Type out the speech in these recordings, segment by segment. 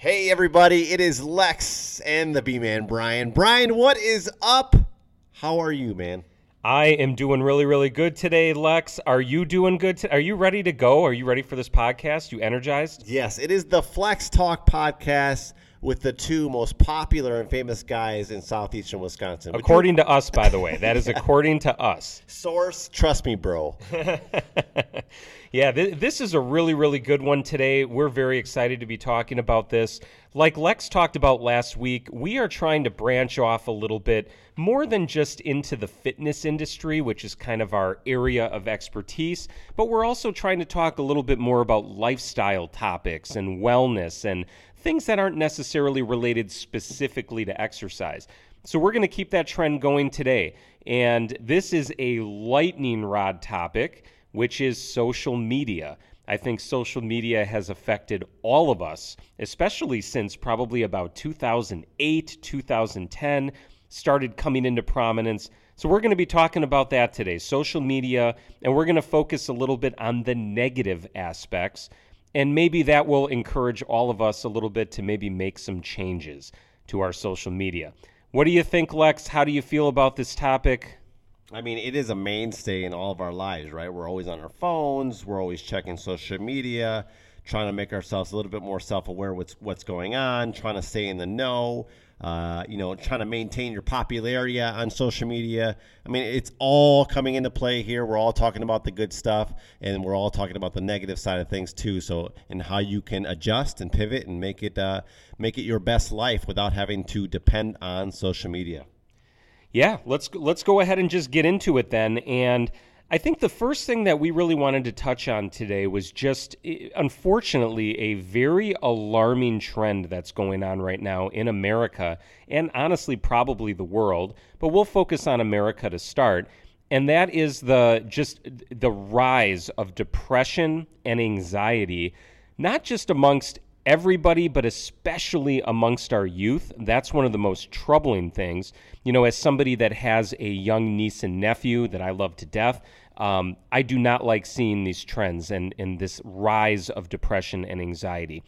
Hey, everybody, it is Lex and the B Man Brian. Brian, what is up? How are you, man? I am doing really, really good today, Lex. Are you doing good? To, are you ready to go? Are you ready for this podcast? You energized? Yes, it is the Flex Talk podcast with the two most popular and famous guys in southeastern Wisconsin. Would you- According to us, by the way. That is according to us. source, trust me, bro. Yeah, th- this is a really, really good one today. We're very excited to be talking about this. Like Lex talked about last week, we are trying to branch off a little bit more than just into the fitness industry, which is kind of our area of expertise, but we're also trying to talk a little bit more about lifestyle topics and wellness and things that aren't necessarily related specifically to exercise. So we're going to keep that trend going today. And this is a lightning rod topic which is social media. I think social media has affected all of us, especially since probably about 2008, 2010 started coming into prominence. So, we're going to be talking about that today social media, and we're going to focus a little bit on the negative aspects. And maybe that will encourage all of us a little bit to maybe make some changes to our social media. What do you think, Lex? How do you feel about this topic? I mean, it is a mainstay in all of our lives, right? We're always on our phones. We're always checking social media, trying to make ourselves a little bit more self-aware what's what's going on, trying to stay in the know. Uh, you know, trying to maintain your popularity on social media. I mean, it's all coming into play here. We're all talking about the good stuff, and we're all talking about the negative side of things too. So, and how you can adjust and pivot and make it uh, make it your best life without having to depend on social media. Yeah, let's let's go ahead and just get into it then. And I think the first thing that we really wanted to touch on today was just eh, unfortunately a very alarming trend that's going on right now in America and honestly probably the world, but we'll focus on America to start. And that is the just the rise of depression and anxiety not just amongst everybody, but especially amongst our youth. That's one of the most troubling things. You know, as somebody that has a young niece and nephew that I love to death, um, I do not like seeing these trends and, and this rise of depression and anxiety.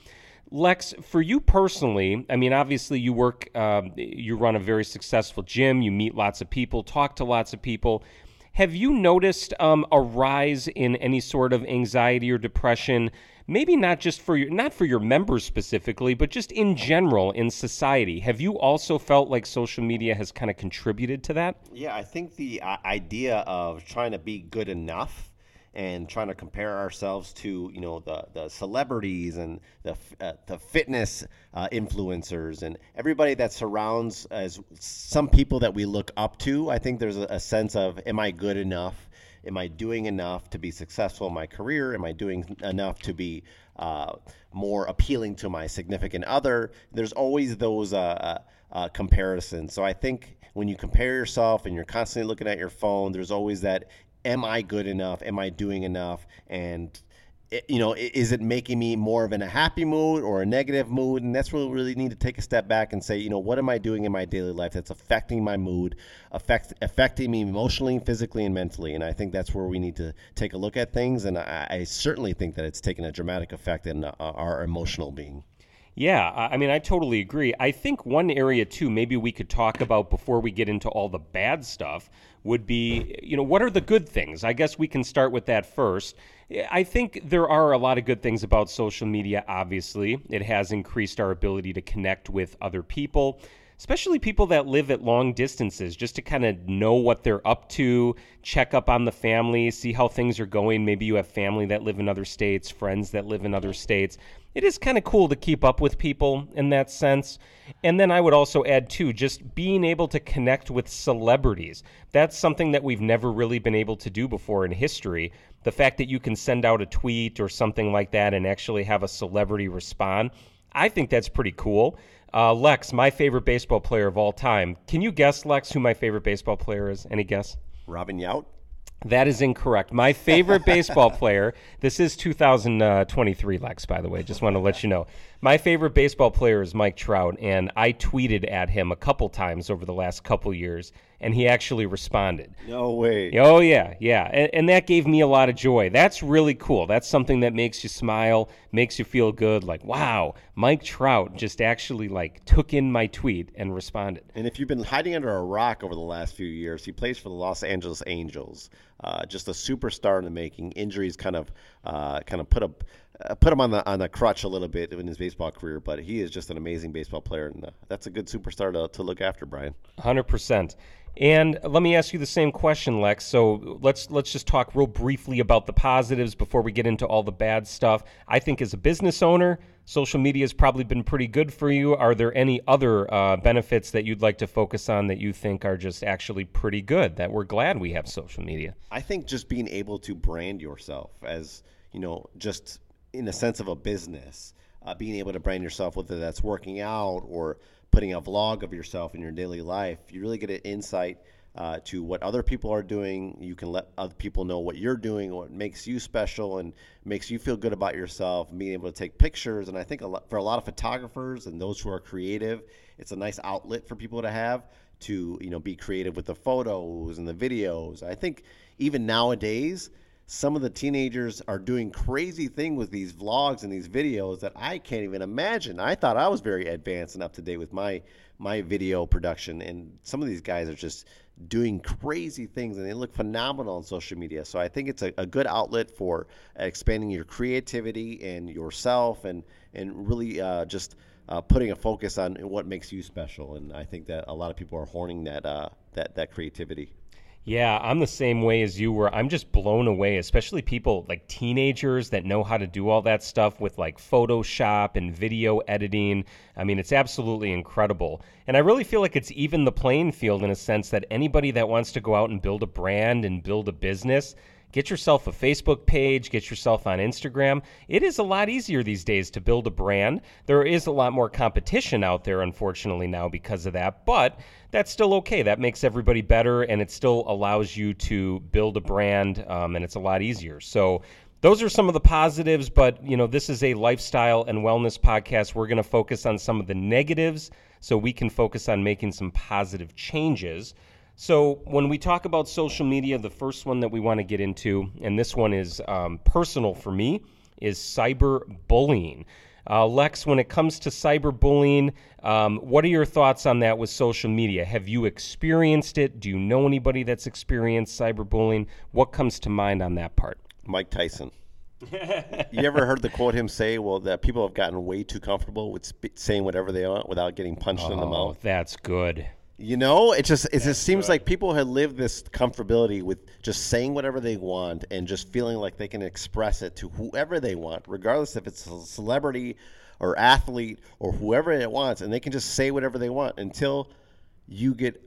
Lex, for you personally, I mean, obviously you work, um, you run a very successful gym, you meet lots of people, talk to lots of people. Have you noticed um, a rise in any sort of anxiety or depression? Maybe not just for your not for your members specifically, but just in general in society. Have you also felt like social media has kind of contributed to that? Yeah, I think the uh, idea of trying to be good enough and trying to compare ourselves to you know the the celebrities and the uh, the fitness uh, influencers and everybody that surrounds as some people that we look up to. I think there's a, a sense of am I good enough? Am I doing enough to be successful in my career? Am I doing enough to be uh, more appealing to my significant other? There's always those uh, uh, comparisons. So I think when you compare yourself and you're constantly looking at your phone, there's always that am I good enough? Am I doing enough? And you know, is it making me more of in a happy mood or a negative mood? And that's where we really need to take a step back and say, you know, what am I doing in my daily life that's affecting my mood, affect, affecting me emotionally, physically, and mentally? And I think that's where we need to take a look at things. And I, I certainly think that it's taken a dramatic effect in uh, our emotional being. Yeah, I mean, I totally agree. I think one area too, maybe we could talk about before we get into all the bad stuff, would be, you know, what are the good things? I guess we can start with that first. I think there are a lot of good things about social media, obviously. It has increased our ability to connect with other people, especially people that live at long distances, just to kind of know what they're up to, check up on the family, see how things are going. Maybe you have family that live in other states, friends that live in other states. It is kind of cool to keep up with people in that sense. And then I would also add, too, just being able to connect with celebrities. That's something that we've never really been able to do before in history. The fact that you can send out a tweet or something like that and actually have a celebrity respond, I think that's pretty cool. Uh, Lex, my favorite baseball player of all time. Can you guess, Lex, who my favorite baseball player is? Any guess? Robin Yount? That is incorrect. My favorite baseball player, this is 2023, Lex, by the way. Just want to let you know. My favorite baseball player is Mike Trout, and I tweeted at him a couple times over the last couple years and he actually responded. No way. Oh yeah, yeah, and, and, that gave me a lot of joy. That's really cool. That's something that makes you smile, makes you feel good. Like wow, Mike Trout just actually like took in my tweet and responded. And if you've been hiding under a rock over the last few years, he plays for the Los Angeles Angels. Uh, just a superstar in the making. Injuries kind of uh, kind of put a uh, put him on the on the crutch a little bit in his baseball career, but he is just an amazing baseball player, and uh, that's a good superstar to, to look after, Brian. Hundred percent. And let me ask you the same question, Lex. So let's let's just talk real briefly about the positives before we get into all the bad stuff. I think as a business owner, social media has probably been pretty good for you. Are there any other uh, benefits that you'd like to focus on that you think are just actually pretty good? That we're glad we have social media. I think just being able to brand yourself as you know, just in the sense of a business, uh, being able to brand yourself, whether that's working out or putting a vlog of yourself in your daily life, you really get an insight uh, to what other people are doing. You can let other people know what you're doing, what makes you special, and makes you feel good about yourself. Being able to take pictures, and I think a lot, for a lot of photographers and those who are creative, it's a nice outlet for people to have to you know be creative with the photos and the videos. I think even nowadays some of the teenagers are doing crazy things with these vlogs and these videos that I can't even imagine. I thought I was very advanced and up to date with my my video production, and some of these guys are just doing crazy things and they look phenomenal on social media. So I think it's a, a good outlet for expanding your creativity and yourself, and and really uh, just. Uh, putting a focus on what makes you special, and I think that a lot of people are horning that uh, that that creativity. Yeah, I'm the same way as you were. I'm just blown away, especially people like teenagers that know how to do all that stuff with like Photoshop and video editing. I mean, it's absolutely incredible. And I really feel like it's even the playing field in a sense that anybody that wants to go out and build a brand and build a business, Get yourself a Facebook page, get yourself on Instagram. It is a lot easier these days to build a brand. There is a lot more competition out there, unfortunately, now because of that, but that's still okay. That makes everybody better, and it still allows you to build a brand, um, and it's a lot easier. So, those are some of the positives, but you know, this is a lifestyle and wellness podcast. We're going to focus on some of the negatives so we can focus on making some positive changes. So, when we talk about social media, the first one that we want to get into, and this one is um, personal for me, is cyberbullying. Uh, Lex, when it comes to cyberbullying, um, what are your thoughts on that with social media? Have you experienced it? Do you know anybody that's experienced cyberbullying? What comes to mind on that part? Mike Tyson. you ever heard the quote him say, "Well, that people have gotten way too comfortable with sp- saying whatever they want without getting punched oh, in the oh, mouth." That's good. You know, it just it just seems like people have lived this comfortability with just saying whatever they want and just feeling like they can express it to whoever they want, regardless if it's a celebrity or athlete or whoever it wants, and they can just say whatever they want until you get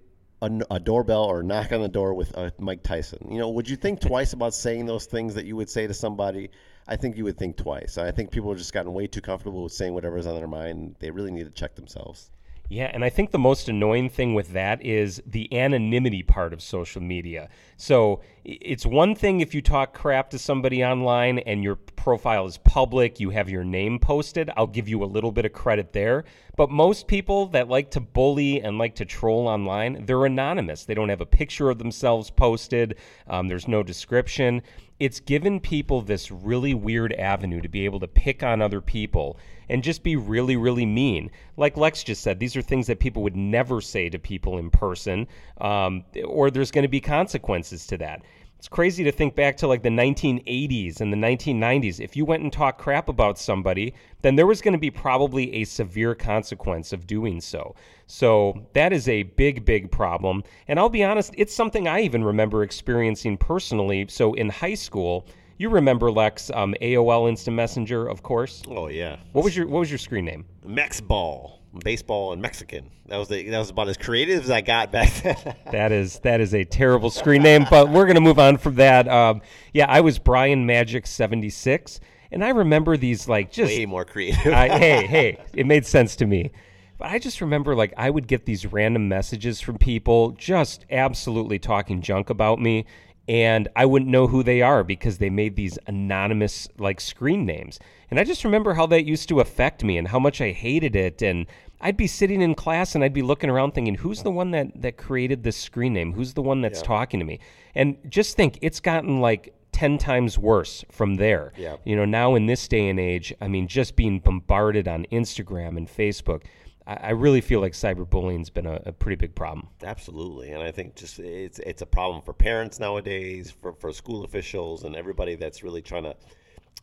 a, a doorbell or a knock on the door with uh, Mike Tyson. You know, would you think twice about saying those things that you would say to somebody? I think you would think twice. I think people have just gotten way too comfortable with saying whatever's on their mind. They really need to check themselves. Yeah, and I think the most annoying thing with that is the anonymity part of social media. So it's one thing if you talk crap to somebody online and your profile is public, you have your name posted, I'll give you a little bit of credit there. But most people that like to bully and like to troll online, they're anonymous. They don't have a picture of themselves posted, um, there's no description. It's given people this really weird avenue to be able to pick on other people and just be really, really mean. Like Lex just said, these are things that people would never say to people in person, um, or there's going to be consequences to that. It's crazy to think back to like the 1980s and the 1990s. If you went and talked crap about somebody, then there was going to be probably a severe consequence of doing so. So that is a big, big problem. And I'll be honest, it's something I even remember experiencing personally. So in high school, you remember Lex um, AOL Instant Messenger, of course. Oh yeah. What was your What was your screen name? Mex Ball, baseball and Mexican. That was the, that was about as creative as I got back then. that is that is a terrible screen name, but we're gonna move on from that. Um, yeah, I was Brian Magic seventy six, and I remember these like just way more creative. I, hey, hey, it made sense to me. But I just remember like I would get these random messages from people just absolutely talking junk about me and I wouldn't know who they are because they made these anonymous like screen names. And I just remember how that used to affect me and how much I hated it. And I'd be sitting in class and I'd be looking around thinking, who's the one that, that created this screen name? Who's the one that's yeah. talking to me? And just think, it's gotten like 10 times worse from there. Yeah. You know, now in this day and age, I mean, just being bombarded on Instagram and Facebook I really feel like cyberbullying's been a, a, pretty big problem. Absolutely, and I think just it's it's a problem for parents nowadays, for, for school officials, and everybody that's really trying to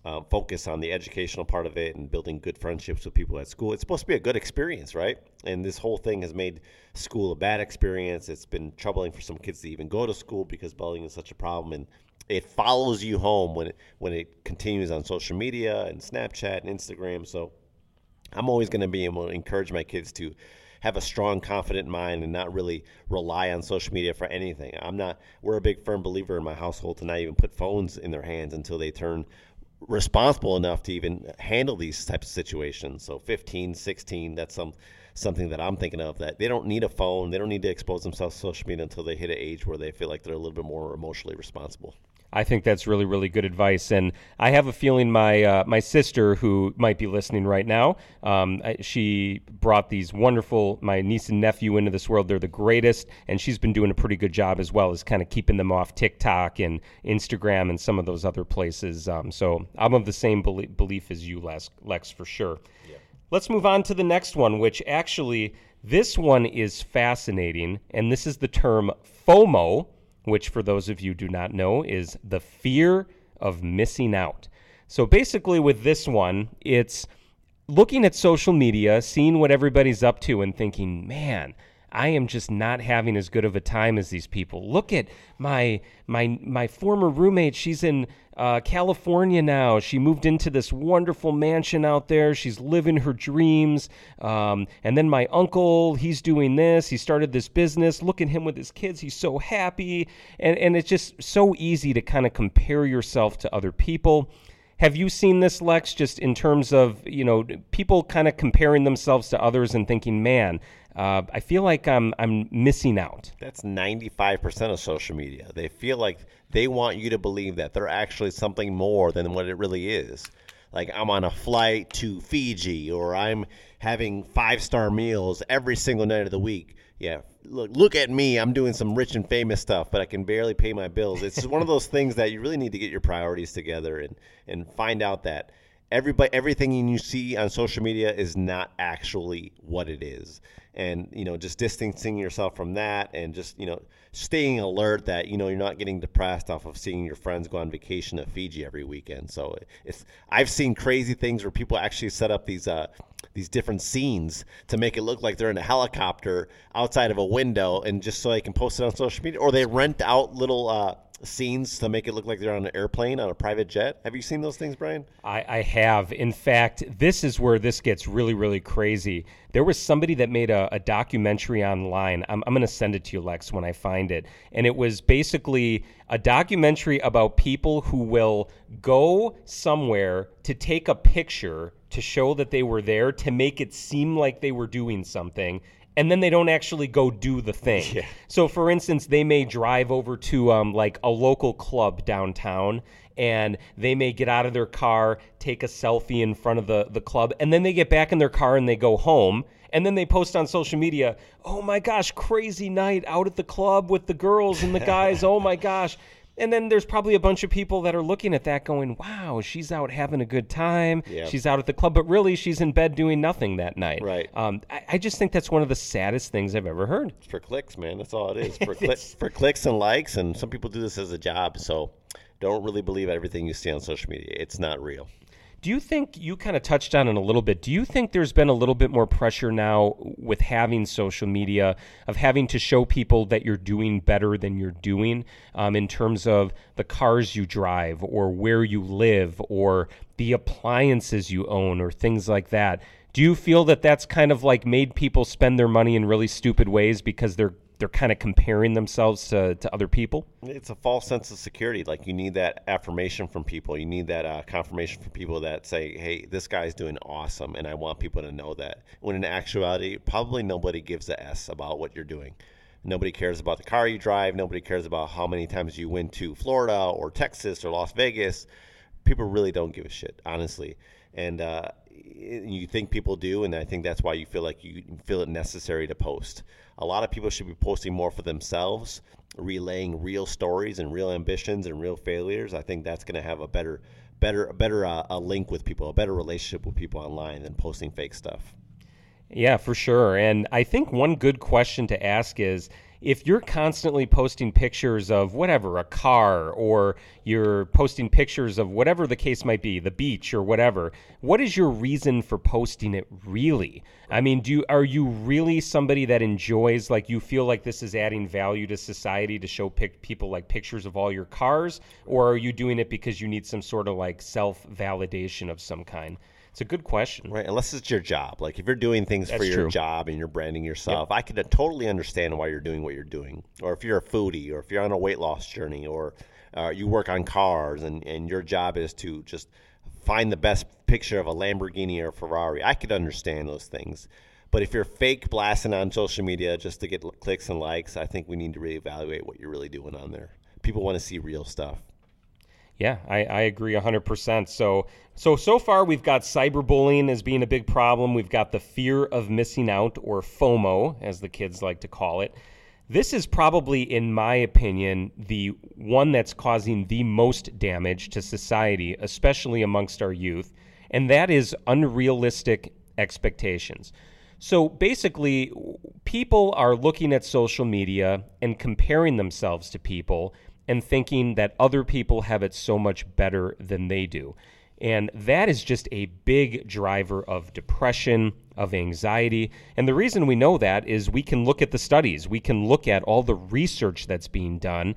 um, focus on the educational part of it and building good friendships with people at school. It's supposed to be a good experience, right? And this whole thing has made school a bad experience. It's been troubling for some kids to even go to school because bullying is such a problem, and it follows you home when it when it continues on social media and Snapchat and Instagram. So I'm always going to be able to encourage my kids to have a strong, confident mind and not really rely on social media for anything. I'm not. We're a big firm believer in my household to not even put phones in their hands until they turn responsible enough to even handle these types of situations. So 15, 16, that's some something that I'm thinking of that they don't need a phone, they don't need to expose themselves to social media until they hit an age where they feel like they're a little bit more emotionally responsible. I think that's really, really good advice, and I have a feeling my uh, my sister, who might be listening right now, um, she brought these wonderful my niece and nephew into this world. They're the greatest, and she's been doing a pretty good job as well as kind of keeping them off TikTok and Instagram and some of those other places. Um, so I'm of the same belief, belief as you, Lex, Lex for sure. Yeah. Let's move on to the next one, which actually this one is fascinating, and this is the term FOMO which, for those of you do not know, is the fear of missing out. So basically, with this one, it's looking at social media, seeing what everybody's up to, and thinking, man, I am just not having as good of a time as these people. Look at my my my former roommate. She's in uh, California now. She moved into this wonderful mansion out there. She's living her dreams. Um, and then my uncle, he's doing this. He started this business. Look at him with his kids. He's so happy. And and it's just so easy to kind of compare yourself to other people. Have you seen this, Lex, just in terms of, you know, people kind of comparing themselves to others and thinking, man, uh, I feel like I'm I'm missing out. That's 95% of social media. They feel like they want you to believe that they're actually something more than what it really is. Like I'm on a flight to Fiji or I'm having five-star meals every single night of the week. Yeah, look look at me. I'm doing some rich and famous stuff, but I can barely pay my bills. It's one of those things that you really need to get your priorities together and and find out that everybody everything you see on social media is not actually what it is. And you know just distancing yourself from that and just you know staying alert that you know you're not getting depressed off of seeing your friends go on vacation to Fiji every weekend. So it's I've seen crazy things where people actually set up these uh these different scenes to make it look like they're in a helicopter outside of a window and just so they can post it on social media or they rent out little uh scenes to make it look like they're on an airplane on a private jet. Have you seen those things, Brian? I, I have. In fact, this is where this gets really, really crazy. There was somebody that made a, a documentary online. I'm, I'm going to send it to you, Lex, when I find it. And it was basically a documentary about people who will go somewhere to take a picture to show that they were there to make it seem like they were doing something and then they don't actually go do the thing. Yeah. So, for instance, they may drive over to um, like a local club downtown and they may get out of their car, take a selfie in front of the, the club, and then they get back in their car and they go home. And then they post on social media, oh my gosh, crazy night out at the club with the girls and the guys. oh my gosh. And then there's probably a bunch of people that are looking at that going, wow, she's out having a good time. Yep. She's out at the club, but really she's in bed doing nothing that night. Right. Um, I, I, just think that's one of the saddest things I've ever heard. It's for clicks, man. That's all it is. For, clicks, for clicks and likes. And some people do this as a job. So don't really believe everything you see on social media. It's not real. Do you think you kind of touched on it a little bit? Do you think there's been a little bit more pressure now with having social media of having to show people that you're doing better than you're doing um, in terms of the cars you drive or where you live or the appliances you own or things like that? Do you feel that that's kind of like made people spend their money in really stupid ways because they're they're kind of comparing themselves to, to other people. It's a false sense of security. Like you need that affirmation from people. You need that uh, confirmation from people that say, "Hey, this guy's doing awesome," and I want people to know that. When in actuality, probably nobody gives a s about what you're doing. Nobody cares about the car you drive. Nobody cares about how many times you went to Florida or Texas or Las Vegas. People really don't give a shit, honestly. And uh, you think people do, and I think that's why you feel like you feel it necessary to post. A lot of people should be posting more for themselves, relaying real stories and real ambitions and real failures. I think that's going to have a better, better, better uh, a link with people, a better relationship with people online than posting fake stuff. Yeah, for sure. And I think one good question to ask is if you're constantly posting pictures of whatever, a car, or you're posting pictures of whatever the case might be, the beach or whatever, what is your reason for posting it really? I mean, do you, are you really somebody that enjoys like you feel like this is adding value to society to show pic- people like pictures of all your cars or are you doing it because you need some sort of like self-validation of some kind? It's a good question. Right, unless it's your job. Like if you're doing things That's for your true. job and you're branding yourself, I could totally understand why you're doing what you're doing. Or if you're a foodie, or if you're on a weight loss journey, or uh, you work on cars and, and your job is to just find the best picture of a Lamborghini or Ferrari, I could understand those things. But if you're fake blasting on social media just to get clicks and likes, I think we need to reevaluate what you're really doing on there. People want to see real stuff. Yeah, I, I agree 100%. So, so, so far we've got cyberbullying as being a big problem. We've got the fear of missing out, or FOMO, as the kids like to call it. This is probably, in my opinion, the one that's causing the most damage to society, especially amongst our youth, and that is unrealistic expectations. So basically, people are looking at social media and comparing themselves to people and thinking that other people have it so much better than they do. And that is just a big driver of depression, of anxiety. And the reason we know that is we can look at the studies, we can look at all the research that's being done.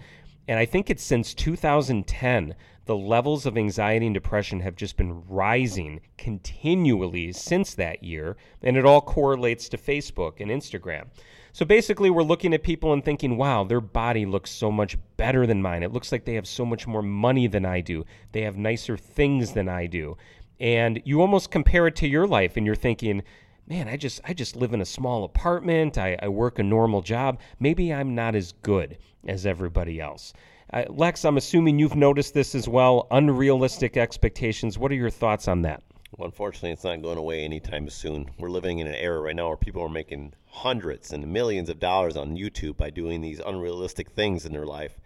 And I think it's since 2010, the levels of anxiety and depression have just been rising continually since that year. And it all correlates to Facebook and Instagram. So basically, we're looking at people and thinking, wow, their body looks so much better than mine. It looks like they have so much more money than I do. They have nicer things than I do. And you almost compare it to your life and you're thinking, man, I just I just live in a small apartment. I, I work a normal job. Maybe I'm not as good as everybody else. Uh, Lex, I'm assuming you've noticed this as well. Unrealistic expectations. What are your thoughts on that? Well, unfortunately, it's not going away anytime soon. We're living in an era right now where people are making hundreds and millions of dollars on YouTube by doing these unrealistic things in their life.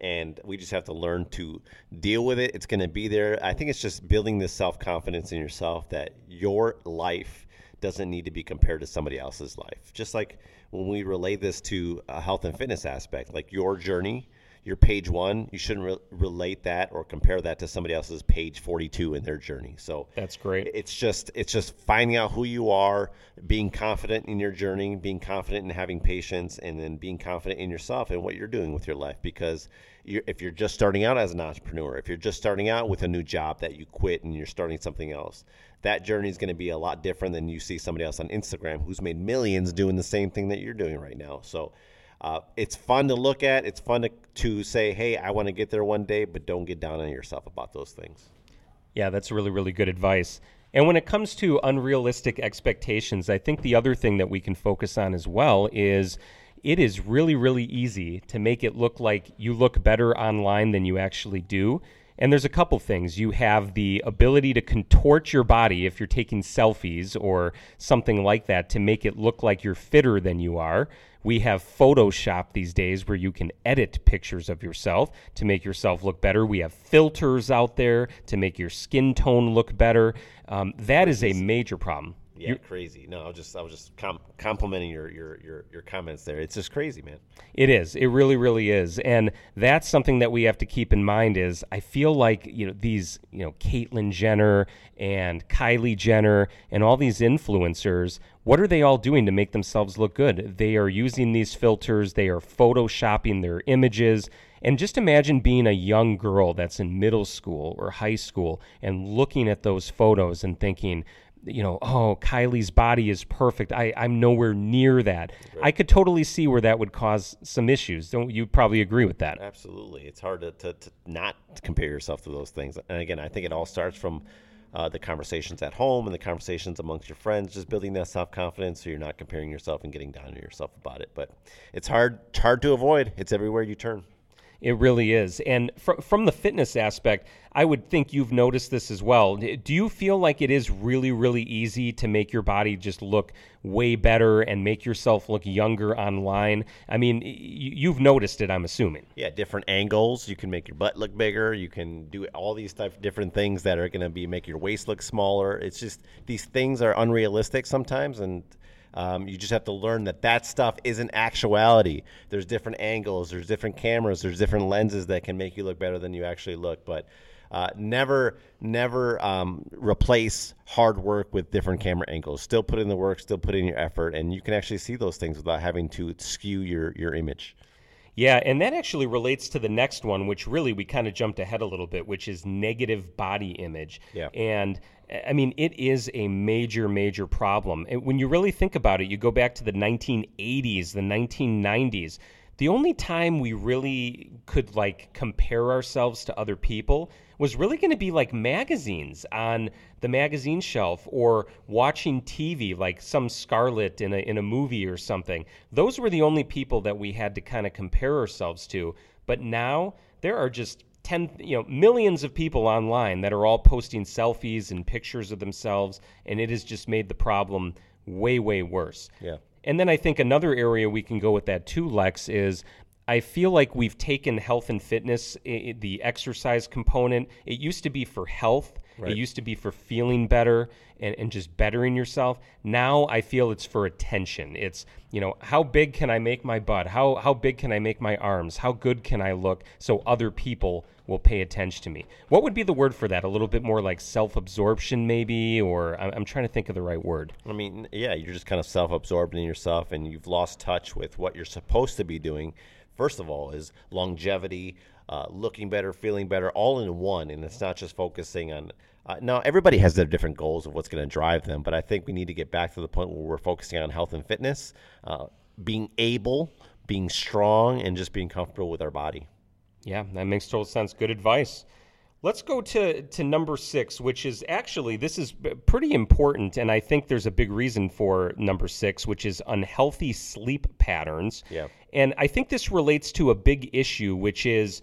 And we just have to learn to deal with it. It's going to be there. I think it's just building this self confidence in yourself that your life doesn't need to be compared to somebody else's life. Just like when we relate this to a health and fitness aspect, like your journey your page one, you shouldn't re- relate that or compare that to somebody else's page 42 in their journey. So That's great. it's just it's just finding out who you are, being confident in your journey, being confident in having patience, and then being confident in yourself and what you're doing with your life. Because you're, if you're just starting out as an entrepreneur, if you're just starting out with a new job that you quit and you're starting something else, that journey is going to be a lot different than you see somebody else on Instagram who's made millions doing the same thing that you're doing right now. So uh, it's fun to look at. It's fun to, to say, hey, I want to get there one day, but don't get down on yourself about those things. Yeah, that's really, really good advice. And when it comes to unrealistic expectations, I think the other thing that we can focus on as well is it is really, really easy to make it look like you look better online than you actually do. And there's a couple things. You have the ability to contort your body if you're taking selfies or something like that to make it look like you're fitter than you are. We have Photoshop these days where you can edit pictures of yourself to make yourself look better. We have filters out there to make your skin tone look better. Um, that is a major problem. Yeah, crazy. No, I was just I was just com- complimenting your, your your your comments there. It's just crazy, man. It is. It really, really is. And that's something that we have to keep in mind is I feel like, you know, these, you know, Caitlyn Jenner and Kylie Jenner and all these influencers, what are they all doing to make themselves look good? They are using these filters, they are photoshopping their images. And just imagine being a young girl that's in middle school or high school and looking at those photos and thinking, you know, oh, Kylie's body is perfect. I, I'm nowhere near that. I could totally see where that would cause some issues. Don't you probably agree with that? Absolutely, it's hard to, to, to not compare yourself to those things. And again, I think it all starts from uh, the conversations at home and the conversations amongst your friends, just building that self confidence so you're not comparing yourself and getting down on yourself about it. But it's hard, it's hard to avoid. It's everywhere you turn. It really is. And fr- from the fitness aspect, I would think you've noticed this as well. Do you feel like it is really, really easy to make your body just look way better and make yourself look younger online? I mean, y- you've noticed it, I'm assuming. Yeah, different angles. You can make your butt look bigger. You can do all these type different things that are going to be make your waist look smaller. It's just these things are unrealistic sometimes, and um, you just have to learn that that stuff isn't actuality. There's different angles, there's different cameras, there's different lenses that can make you look better than you actually look. But uh, never, never um, replace hard work with different camera angles. Still put in the work, still put in your effort, and you can actually see those things without having to skew your your image. Yeah, and that actually relates to the next one, which really we kind of jumped ahead a little bit, which is negative body image. Yeah. And I mean, it is a major, major problem. And when you really think about it, you go back to the 1980s, the 1990s. The only time we really could like compare ourselves to other people was really going to be like magazines on the magazine shelf or watching TV like some Scarlet in a in a movie or something. Those were the only people that we had to kind of compare ourselves to. But now there are just 10 you know millions of people online that are all posting selfies and pictures of themselves and it has just made the problem way way worse. Yeah. And then I think another area we can go with that too, Lex, is I feel like we've taken health and fitness, i- the exercise component. It used to be for health, Right. it used to be for feeling better and, and just bettering yourself. Now I feel it's for attention. It's, you know, how big can I make my butt? How, how big can I make my arms? How good can I look so other people will pay attention to me? What would be the word for that? A little bit more like self absorption, maybe? Or I'm, I'm trying to think of the right word. I mean, yeah, you're just kind of self-absorbed in yourself, and you've lost touch with what you're supposed to be doing. First of all, is longevity, uh, looking better, feeling better, all in one, and it's not just focusing on. Uh, now, everybody has their different goals of what's going to drive them, but I think we need to get back to the point where we're focusing on health and fitness, uh, being able, being strong, and just being comfortable with our body. Yeah, that makes total sense. Good advice. Let's go to, to number six, which is actually, this is pretty important. And I think there's a big reason for number six, which is unhealthy sleep patterns. Yeah. And I think this relates to a big issue, which is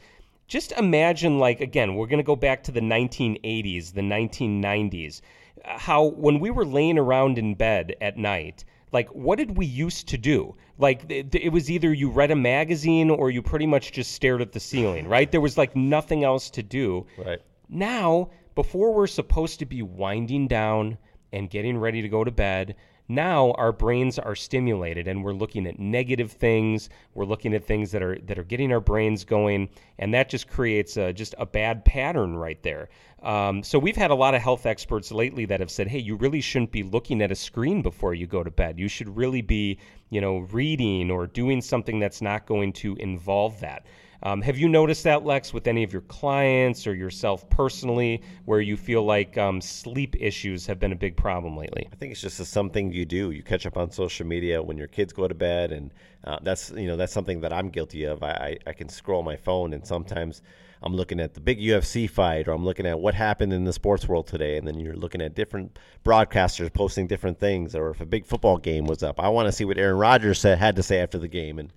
just imagine, like, again, we're going to go back to the 1980s, the 1990s, how when we were laying around in bed at night, like, what did we used to do? Like, it, it was either you read a magazine or you pretty much just stared at the ceiling, right? There was like nothing else to do. Right. Now, before we're supposed to be winding down and getting ready to go to bed, now our brains are stimulated and we're looking at negative things. We're looking at things that are that are getting our brains going, and that just creates a, just a bad pattern right there. Um, so we've had a lot of health experts lately that have said, "Hey, you really shouldn't be looking at a screen before you go to bed. You should really be, you know, reading or doing something that's not going to involve that." Um, have you noticed that, Lex, with any of your clients or yourself personally, where you feel like um, sleep issues have been a big problem lately? I think it's just something you do. You catch up on social media when your kids go to bed, and uh, that's you know that's something that I'm guilty of. I, I, I can scroll my phone, and sometimes I'm looking at the big UFC fight, or I'm looking at what happened in the sports world today, and then you're looking at different broadcasters posting different things, or if a big football game was up, I want to see what Aaron Rodgers said had to say after the game, and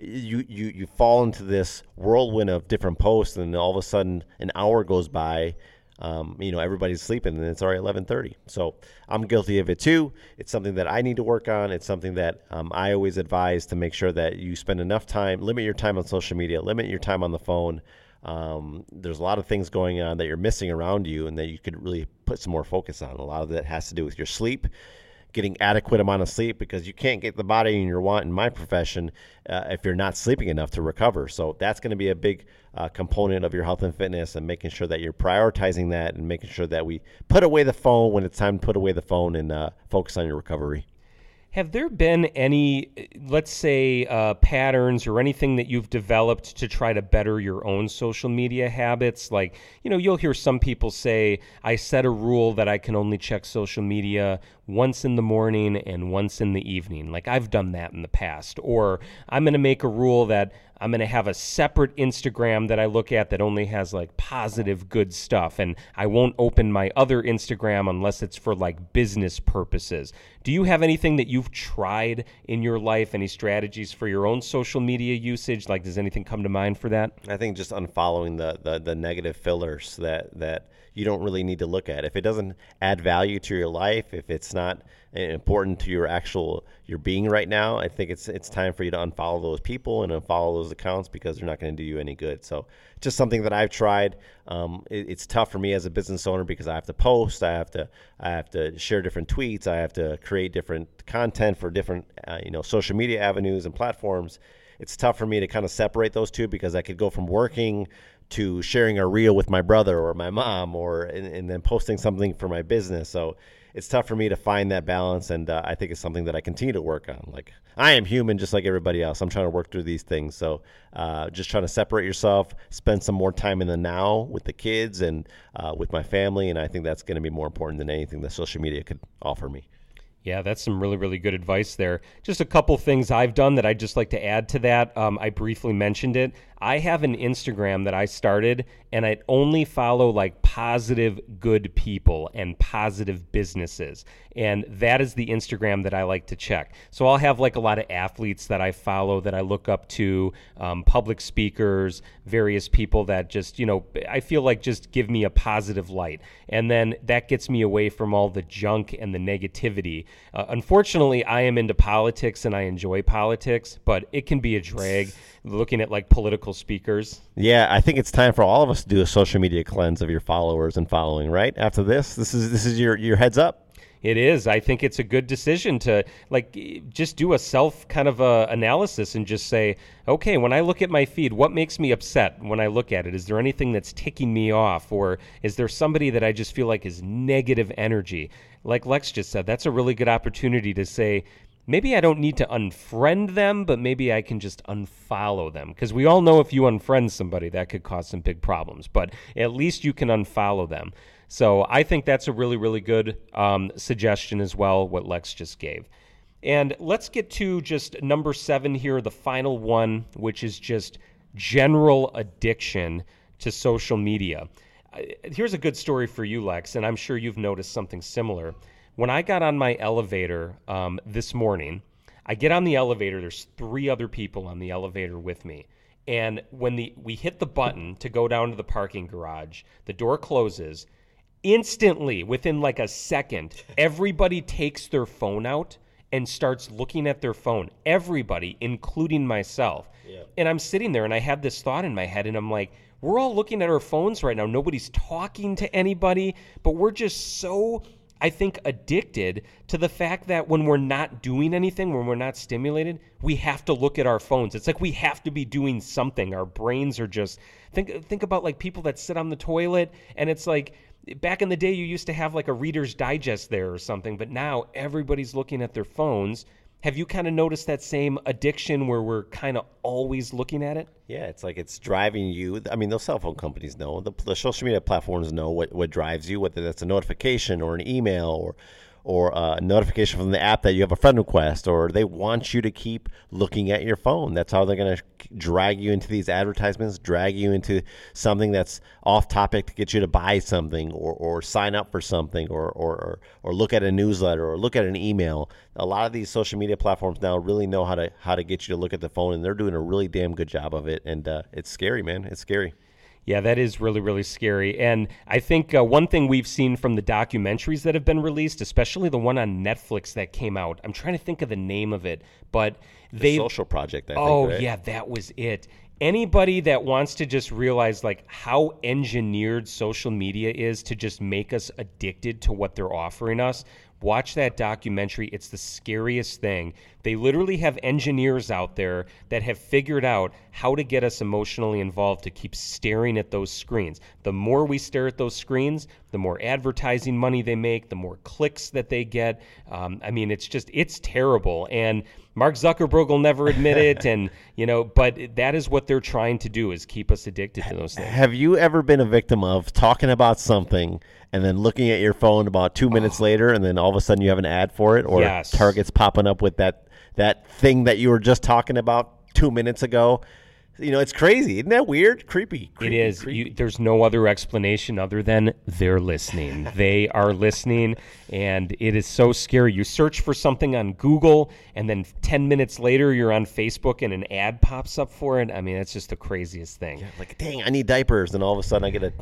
you, you you fall into this whirlwind of different posts, and all of a sudden an hour goes by. Um, you know, everybody's sleeping, and it's already eleven thirty. So I'm guilty of it too. It's something that I need to work on. It's something that um, I always advise to make sure that you spend enough time, limit your time on social media, limit your time on the phone. Um, there's a lot of things going on that you're missing around you, and that you could really put some more focus on. A lot of that has to do with your sleep getting adequate amount of sleep because you can't get the body in your want in my profession uh, if you're not sleeping enough to recover. So that's going to be a big uh, component of your health and fitness and making sure that you're prioritizing that and making sure that we put away the phone when it's time to put away the phone and uh, focus on your recovery. Have there been any, let's say, uh, patterns or anything that you've developed to try to better your own social media habits? Like, you know, you'll hear some people say, I set a rule that I can only check social media once in the morning and once in the evening. Like I've done that in the past. Or I'm going to make a rule that I'm going to have a separate Instagram that I look at that only has like positive, good stuff. And I won't open my other Instagram unless it's for like business purposes. Do you have anything that you've tried in your life? Any strategies for your own social media usage? Like, does anything come to mind for that? I think just unfollowing the, the, the negative fillers that, that you don't really need to look at. If it doesn't add value to your life, if it's not important to your actual your being right now, I think it's it's time for you to unfollow those people and unfollow those accounts because they're not going to do you any good. So just something that I've tried. Um, it, it's tough for me as a business owner because I have to post, I have to I have to share different tweets, I have to create different content for different uh, you know social media avenues and platforms. It's tough for me to kind of separate those two because I could go from working to sharing a reel with my brother or my mom or and, and, then posting something for my business so it's tough for me to find that balance and uh, i think it's something that i continue to work on like i am human just like everybody else i'm trying to work through these things so uh, just trying to separate yourself spend some more time in the now with the kids and uh, with my family and i think that's going to be more important than anything that social media could offer me yeah, that's some really, really good advice there. Just a couple things I've done that I'd just like to add to that. Um, I briefly mentioned it. I have an Instagram that I started, and I only follow like positive, good people and positive businesses. And that is the Instagram that I like to check. So I'll have like a lot of athletes that I follow that I look up to, um, public speakers, various people that just, you know, I feel like just give me a positive light. And then that gets me away from all the junk and the negativity. Uh, unfortunately, I am into politics and I enjoy politics, but it can be a drag looking at like political speakers. Yeah, I think it's time for all of us to do a social media cleanse of your followers and following. Right after this, this is this is your your heads up. It is. I think it's a good decision to like just do a self kind of a analysis and just say, okay, when I look at my feed, what makes me upset when I look at it? Is there anything that's ticking me off, or is there somebody that I just feel like is negative energy? Like Lex just said, that's a really good opportunity to say, maybe I don't need to unfriend them, but maybe I can just unfollow them. Because we all know if you unfriend somebody, that could cause some big problems. But at least you can unfollow them. So I think that's a really, really good um, suggestion as well, what Lex just gave. And let's get to just number seven here, the final one, which is just general addiction to social media. Here's a good story for you, Lex, and I'm sure you've noticed something similar. When I got on my elevator um, this morning, I get on the elevator. There's three other people on the elevator with me. And when the we hit the button to go down to the parking garage, the door closes. Instantly, within like a second, everybody takes their phone out and starts looking at their phone. Everybody, including myself. Yeah. And I'm sitting there and I had this thought in my head and I'm like, we're all looking at our phones right now. Nobody's talking to anybody, but we're just so I think, addicted to the fact that when we're not doing anything, when we're not stimulated, we have to look at our phones. It's like we have to be doing something. Our brains are just think think about like people that sit on the toilet and it's like back in the day you used to have like a reader's digest there or something, but now everybody's looking at their phones have you kind of noticed that same addiction where we're kind of always looking at it? Yeah, it's like it's driving you. I mean, those cell phone companies know, the, the social media platforms know what, what drives you, whether that's a notification or an email or or a notification from the app that you have a friend request, or they want you to keep looking at your phone. That's how they're going to drag you into these advertisements, drag you into something that's off topic to get you to buy something, or, or sign up for something, or, or, or, or look at a newsletter, or look at an email. A lot of these social media platforms now really know how to how to get you to look at the phone, and they're doing a really damn good job of it. And uh, it's scary, man. It's scary. Yeah, that is really, really scary. And I think uh, one thing we've seen from the documentaries that have been released, especially the one on Netflix that came out, I'm trying to think of the name of it, but they. The social Project, I oh, think, right? yeah, that was it. Anybody that wants to just realize like how engineered social media is to just make us addicted to what they're offering us, Watch that documentary. It's the scariest thing. They literally have engineers out there that have figured out how to get us emotionally involved to keep staring at those screens. The more we stare at those screens, the more advertising money they make, the more clicks that they get. Um, I mean, it's just, it's terrible. And Mark Zuckerberg will never admit it, and you know, but that is what they're trying to do is keep us addicted to those things. Have you ever been a victim of talking about something and then looking at your phone about two minutes later, and then all of a sudden you have an ad for it, or Yes. Target's popping up with that that thing that you were just talking about two minutes ago? You know, it's crazy. Isn't that weird? Creepy. It creepy, is. creepy. You, there's no other explanation other than they're listening. they are listening, and it is so scary. You search for something on Google, and then 10 minutes later, you're on Facebook, and an ad pops up for it. I mean, that's just the craziest thing. like, dang, I need diapers, and all of a sudden I get a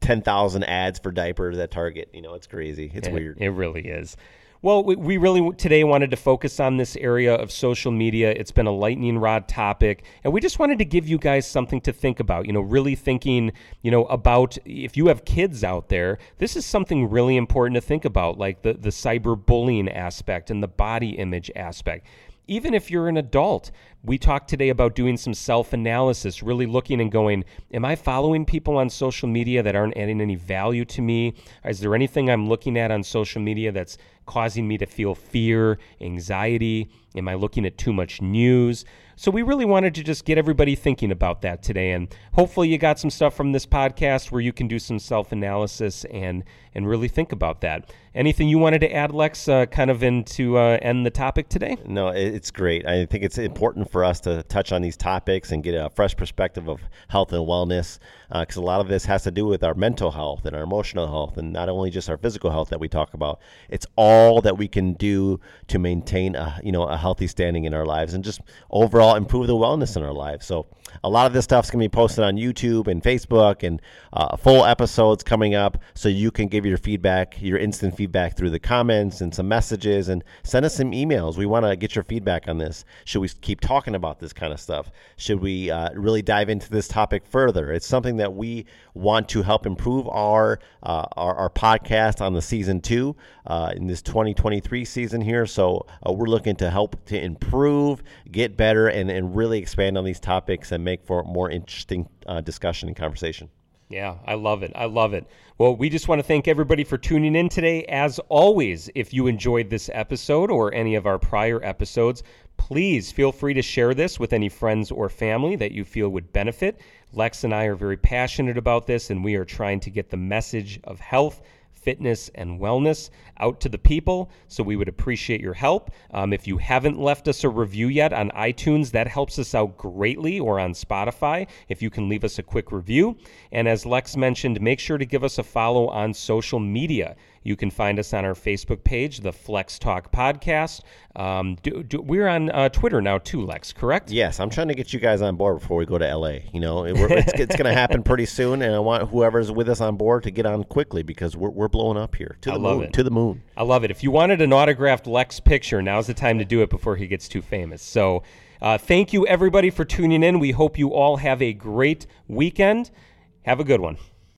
ten thousand ads for diapers at Target. You know, it's crazy. It's It- weird. It really is. Well, we, really today wanted to focus on this area of social media. It's been a lightning rod topic, and we just wanted to give you guys something to think about. You know, really thinking, you know, about if you have kids out there, this is something really important to think about, like the the cyberbullying aspect and the body image aspect. Even if you're an adult, we talked today about doing some self analysis, really looking and going, Am I following people on social media that aren't adding any value to me? Is there anything I'm looking at on social media that's causing me to feel fear, anxiety? Am I looking at too much news? So, we really wanted to just get everybody thinking about that today. And hopefully, you got some stuff from this podcast where you can do some self analysis and, and really think about that. Anything you wanted to add, Lex, uh, kind of into uh, end the topic today? No, it's great. I think it's important for us to touch on these topics and get a fresh perspective of health and wellness, uh, because a lot of this has to do with our mental health and our emotional health, and not only just our physical health that we talk about. It's all that we can do to maintain a you know a healthy standing in our lives and just overall improve the wellness in our lives. So a lot of this stuff's gonna be posted on YouTube and Facebook, and uh, full episodes coming up, so you can give your feedback, your instant feedback through the comments and some messages, and send us some emails. We want to get your feedback on this. Should we keep talking about this kind of stuff? Should we uh, really dive into this topic further? It's something that we want to help improve our uh, our, our podcast on the season two uh, in this 2023 season here. So uh, we're looking to help to improve, get better, and, and really expand on these topics and make for more interesting uh, discussion and conversation. Yeah, I love it. I love it. Well, we just want to thank everybody for tuning in today. As always, if you enjoyed this episode or any of our prior episodes, please feel free to share this with any friends or family that you feel would benefit. Lex and I are very passionate about this, and we are trying to get the message of health fitness, and wellness out to the people. So we would appreciate your help. Um, if you haven't left us a review yet on iTunes, that helps us out greatly, or on Spotify, if you can leave us a quick review. And as Lex mentioned, make sure to give us a follow on social media. You can find us on our Facebook page, the Flex Talk Podcast. Um, do, do, we're on uh, Twitter now too, Lex, correct? Yes, I'm trying to get you guys on board before we go to LA. You know, it- it's, it's going to happen pretty soon, and I want whoever's with us on board to get on quickly because we're, we're blowing up here to I the love moon. it. To the moon. I love it. If you wanted an autographed Lex picture, now's the time to do it before he gets too famous. So, uh, thank you everybody for tuning in. We hope you all have a great weekend. Have a good one.